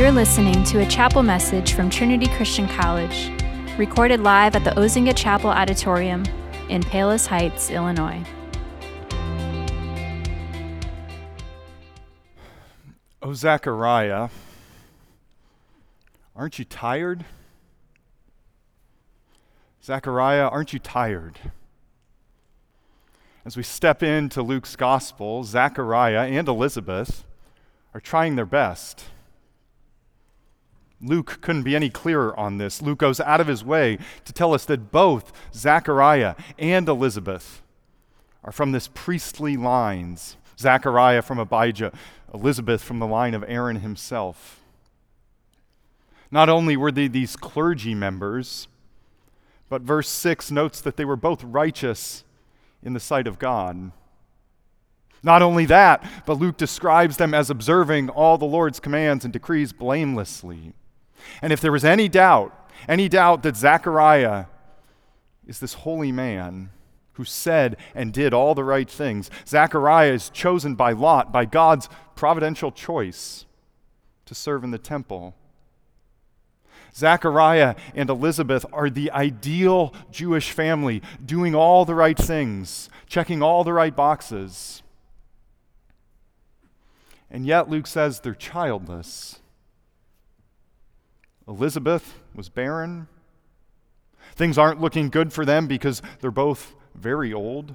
You're listening to a chapel message from Trinity Christian College, recorded live at the Ozinga Chapel Auditorium in Palos Heights, Illinois. Oh, Zechariah, aren't you tired? Zechariah, aren't you tired? As we step into Luke's gospel, Zechariah and Elizabeth are trying their best. Luke couldn't be any clearer on this. Luke goes out of his way to tell us that both Zechariah and Elizabeth are from this priestly lines. Zechariah from Abijah, Elizabeth from the line of Aaron himself. Not only were they these clergy members, but verse 6 notes that they were both righteous in the sight of God. Not only that, but Luke describes them as observing all the Lord's commands and decrees blamelessly. And if there was any doubt, any doubt that Zechariah is this holy man who said and did all the right things, Zechariah is chosen by Lot, by God's providential choice, to serve in the temple. Zechariah and Elizabeth are the ideal Jewish family, doing all the right things, checking all the right boxes. And yet, Luke says they're childless. Elizabeth was barren. Things aren't looking good for them because they're both very old.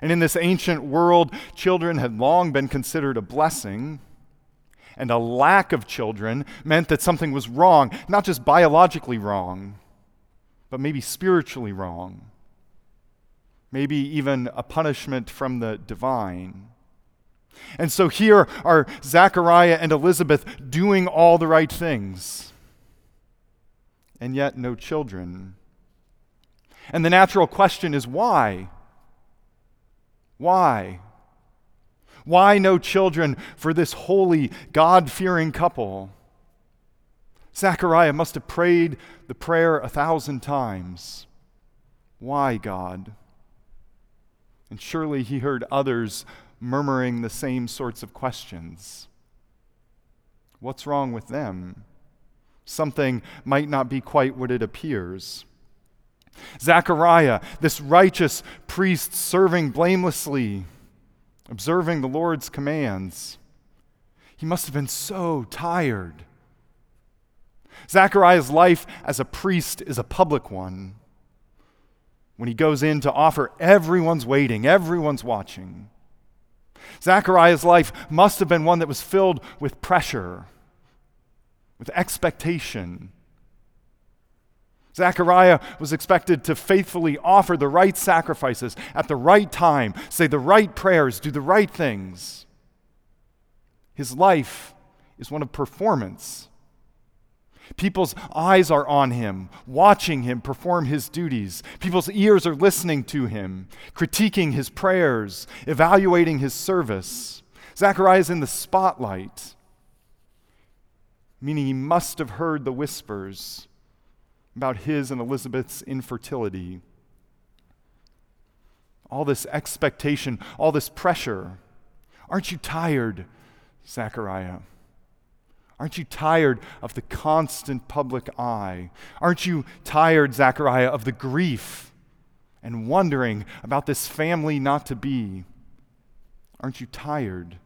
And in this ancient world, children had long been considered a blessing and a lack of children meant that something was wrong, not just biologically wrong, but maybe spiritually wrong, maybe even a punishment from the divine. And so here are Zechariah and Elizabeth doing all the right things, and yet no children. And the natural question is why? Why? Why no children for this holy, God fearing couple? Zechariah must have prayed the prayer a thousand times. Why, God? And surely he heard others murmuring the same sorts of questions. What's wrong with them? Something might not be quite what it appears. Zechariah, this righteous priest serving blamelessly, observing the Lord's commands. He must have been so tired. Zechariah's life as a priest is a public one. When he goes in to offer, everyone's waiting, everyone's watching. Zechariah's life must have been one that was filled with pressure, with expectation, Zechariah was expected to faithfully offer the right sacrifices at the right time, say the right prayers, do the right things. His life is one of performance. People's eyes are on him, watching him perform his duties. People's ears are listening to him, critiquing his prayers, evaluating his service. Zechariah is in the spotlight, meaning he must have heard the whispers about his and Elizabeth's infertility. All this expectation, all this pressure. Aren't you tired, Zechariah? Aren't you tired of the constant public eye? Aren't you tired, Zechariah, of the grief and wondering about this family not to be? Aren't you tired?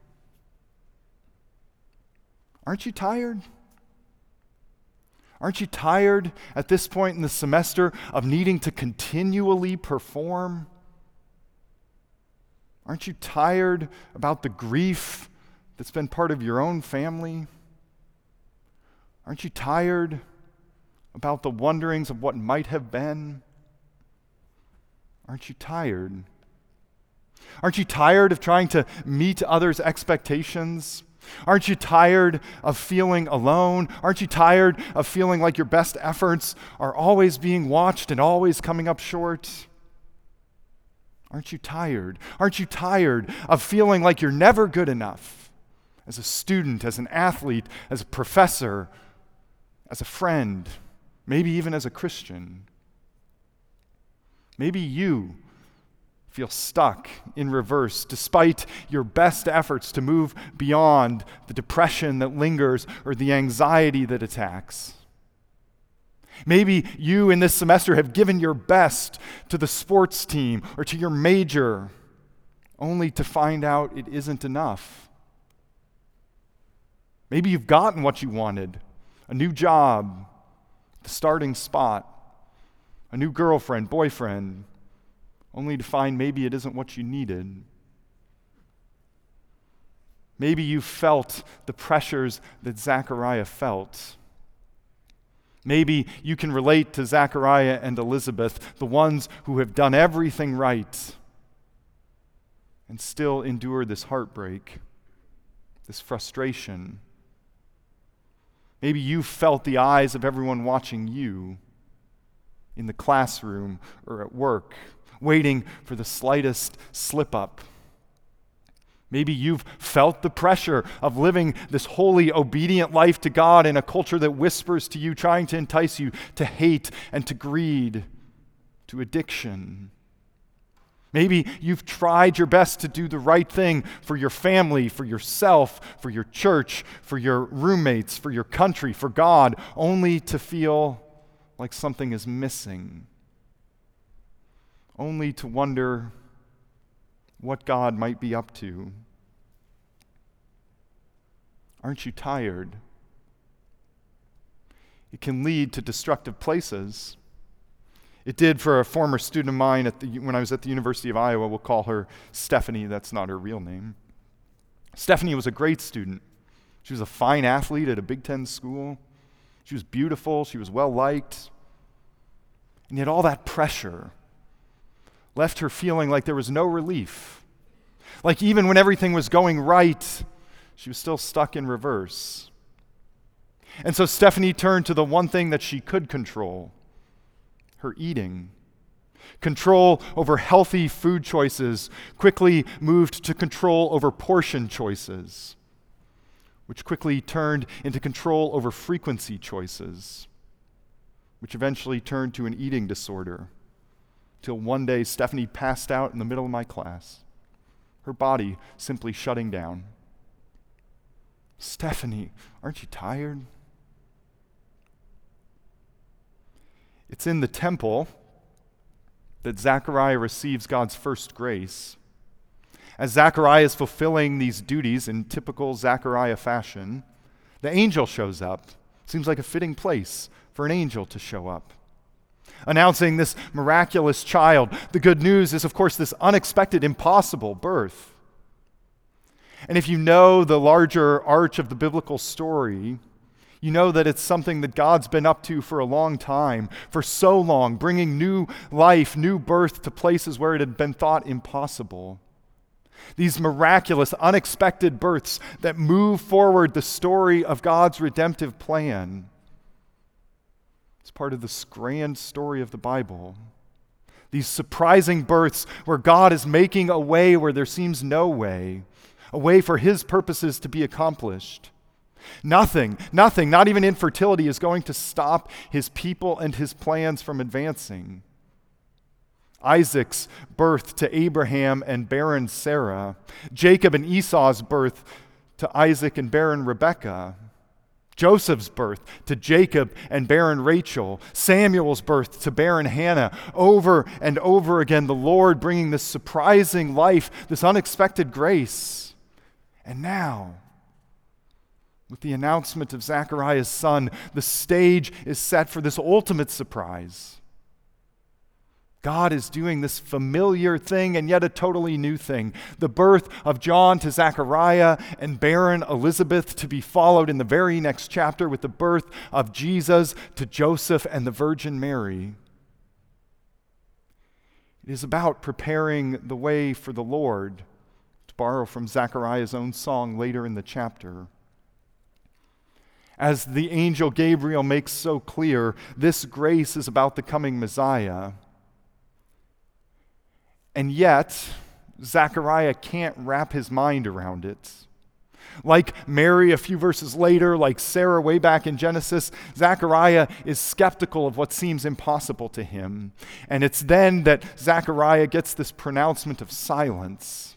Aren't you tired? Aren't you tired at this point in the semester of needing to continually perform? Aren't you tired about the grief that's been part of your own family? Aren't you tired about the wonderings of what might have been? Aren't you tired? Aren't you tired of trying to meet others' expectations? Aren't you tired of feeling alone? Aren't you tired of feeling like your best efforts are always being watched and always coming up short? Aren't you tired? Aren't you tired of feeling like you're never good enough as a student, as an athlete, as a professor, as a friend, maybe even as a Christian? Maybe you feel stuck in reverse despite your best efforts to move beyond the depression that lingers or the anxiety that attacks. Maybe you in this semester have given your best to the sports team or to your major, only to find out it isn't enough. Maybe you've gotten what you wanted a new job, the starting spot, a new girlfriend, boyfriend, only to find maybe it isn't what you needed. Maybe you felt the pressures that Zechariah felt. Maybe you can relate to Zechariah and Elizabeth, the ones who have done everything right and still endure this heartbreak, this frustration. Maybe you felt the eyes of everyone watching you in the classroom or at work waiting for the slightest slip up. Maybe you've felt the pressure of living this holy, obedient life to God in a culture that whispers to you, trying to entice you to hate and to greed, to addiction. Maybe you've tried your best to do the right thing for your family, for yourself, for your church, for your roommates, for your country, for God, only to feel like something is missing only to wonder what God might be up to. Aren't you tired? It can lead to destructive places. It did for a former student of mine the, when I was at the University of Iowa. We'll call her Stephanie. That's not her real name. Stephanie was a great student. She was a fine athlete at a Big Ten school. She was beautiful. She was well liked. And yet, all that pressure, left her feeling like there was no relief. Like even when everything was going right, she was still stuck in reverse. And so Stephanie turned to the one thing that she could control her eating. Control over healthy food choices quickly moved to control over portion choices, which quickly turned into control over frequency choices, which eventually turned to an eating disorder till one day Stephanie passed out in the middle of my class, her body simply shutting down. Stephanie, aren't you tired? It's in the temple that Zechariah receives God's first grace. As Zechariah is fulfilling these duties in typical Zechariah fashion, the angel shows up. Seems like a fitting place for an angel to show up announcing this miraculous child. The good news is, of course, this unexpected, impossible birth. And if you know the larger arch of the biblical story, you know that it's something that God's been up to for a long time, for so long, bringing new life, new birth to places where it had been thought impossible. These miraculous, unexpected births that move forward the story of God's redemptive plan. It's part of this grand story of the Bible. These surprising births where God is making a way where there seems no way, a way for His purposes to be accomplished. Nothing, nothing, not even infertility, is going to stop His people and His plans from advancing. Isaac's birth to Abraham and barren Sarah, Jacob and Esau's birth to Isaac and barren Rebekah. Joseph's birth to Jacob and barren Rachel, Samuel's birth to barren Hannah, over and over again, the Lord bringing this surprising life, this unexpected grace. And now, with the announcement of Zechariah's son, the stage is set for this ultimate surprise. God is doing this familiar thing and yet a totally new thing. The birth of John to Zechariah and barren Elizabeth to be followed in the very next chapter with the birth of Jesus to Joseph and the Virgin Mary. It is about preparing the way for the Lord, to borrow from Zechariah's own song later in the chapter. As the angel Gabriel makes so clear, this grace is about the coming Messiah. And yet, Zechariah can't wrap his mind around it. Like Mary a few verses later, like Sarah way back in Genesis, Zechariah is skeptical of what seems impossible to him. And it's then that Zechariah gets this pronouncement of silence.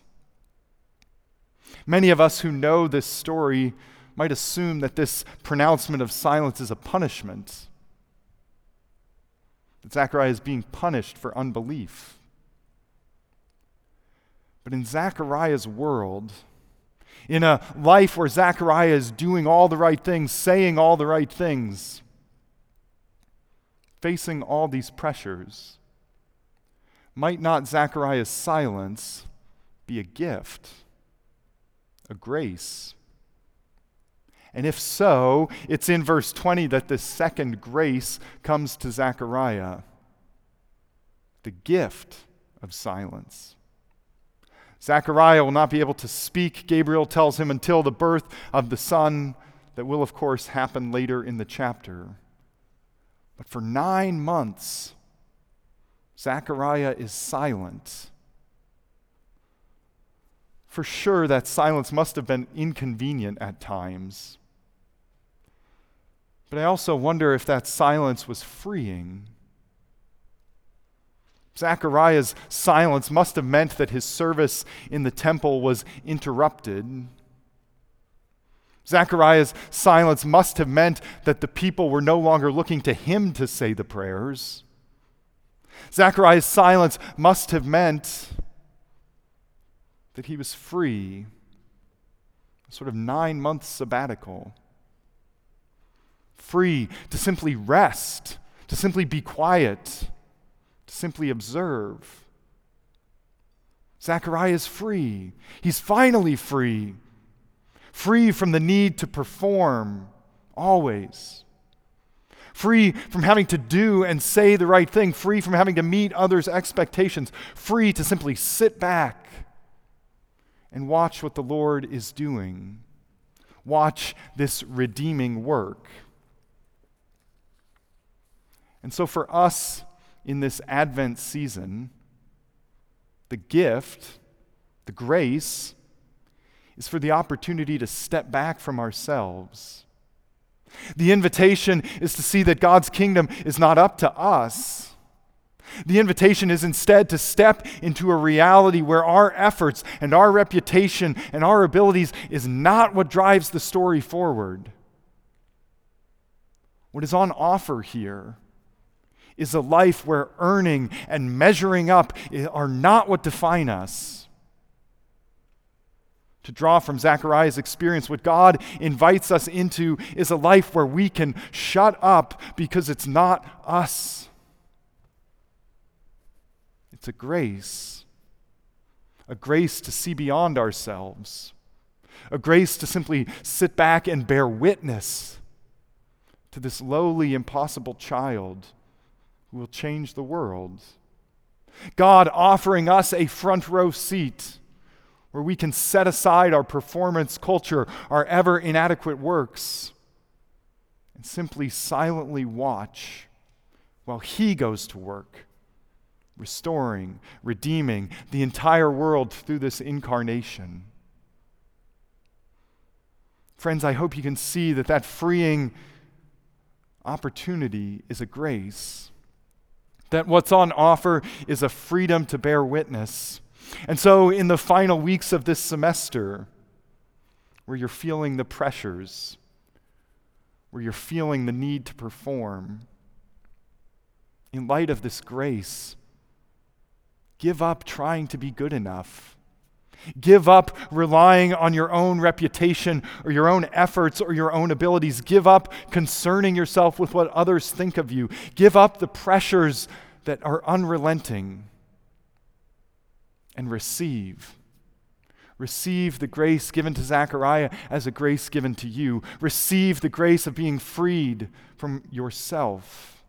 Many of us who know this story might assume that this pronouncement of silence is a punishment, that Zechariah is being punished for unbelief. But in Zechariah's world, in a life where Zechariah is doing all the right things, saying all the right things, facing all these pressures, might not Zechariah's silence be a gift, a grace? And if so, it's in verse 20 that the second grace comes to Zechariah the gift of silence. Zechariah will not be able to speak, Gabriel tells him, until the birth of the son that will, of course, happen later in the chapter. But for nine months, Zechariah is silent. For sure, that silence must have been inconvenient at times. But I also wonder if that silence was freeing. Zechariah's silence must have meant that his service in the temple was interrupted. Zechariah's silence must have meant that the people were no longer looking to him to say the prayers. Zechariah's silence must have meant that he was free, a sort of nine month sabbatical, free to simply rest, to simply be quiet to simply observe. Zechariah is free. He's finally free. Free from the need to perform, always. Free from having to do and say the right thing. Free from having to meet others' expectations. Free to simply sit back and watch what the Lord is doing. Watch this redeeming work. And so, for us in this Advent season, the gift, the grace, is for the opportunity to step back from ourselves. The invitation is to see that God's kingdom is not up to us. The invitation is instead to step into a reality where our efforts and our reputation and our abilities is not what drives the story forward. What is on offer here is a life where earning and measuring up are not what define us. To draw from Zechariah's experience, what God invites us into is a life where we can shut up because it's not us. It's a grace, a grace to see beyond ourselves, a grace to simply sit back and bear witness to this lowly, impossible child will change the world. God offering us a front row seat where we can set aside our performance culture, our ever inadequate works, and simply silently watch while He goes to work, restoring, redeeming the entire world through this incarnation. Friends, I hope you can see that that freeing opportunity is a grace that what's on offer is a freedom to bear witness. And so, in the final weeks of this semester, where you're feeling the pressures, where you're feeling the need to perform, in light of this grace, give up trying to be good enough. Give up relying on your own reputation or your own efforts or your own abilities. Give up concerning yourself with what others think of you. Give up the pressures that are unrelenting and receive. Receive the grace given to Zechariah as a grace given to you. Receive the grace of being freed from yourself,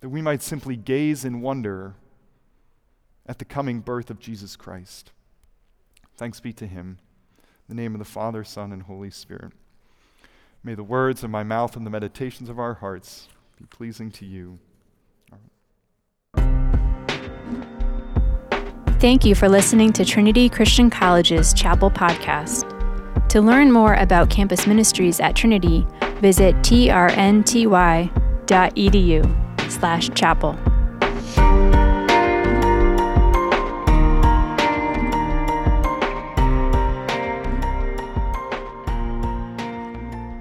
that we might simply gaze in wonder at the coming birth of Jesus Christ. Thanks be to him. In the name of the Father, Son, and Holy Spirit. May the words of my mouth and the meditations of our hearts be pleasing to you. Thank you for listening to Trinity Christian College's Chapel Podcast. To learn more about campus ministries at Trinity, visit trnty.edu slash chapel.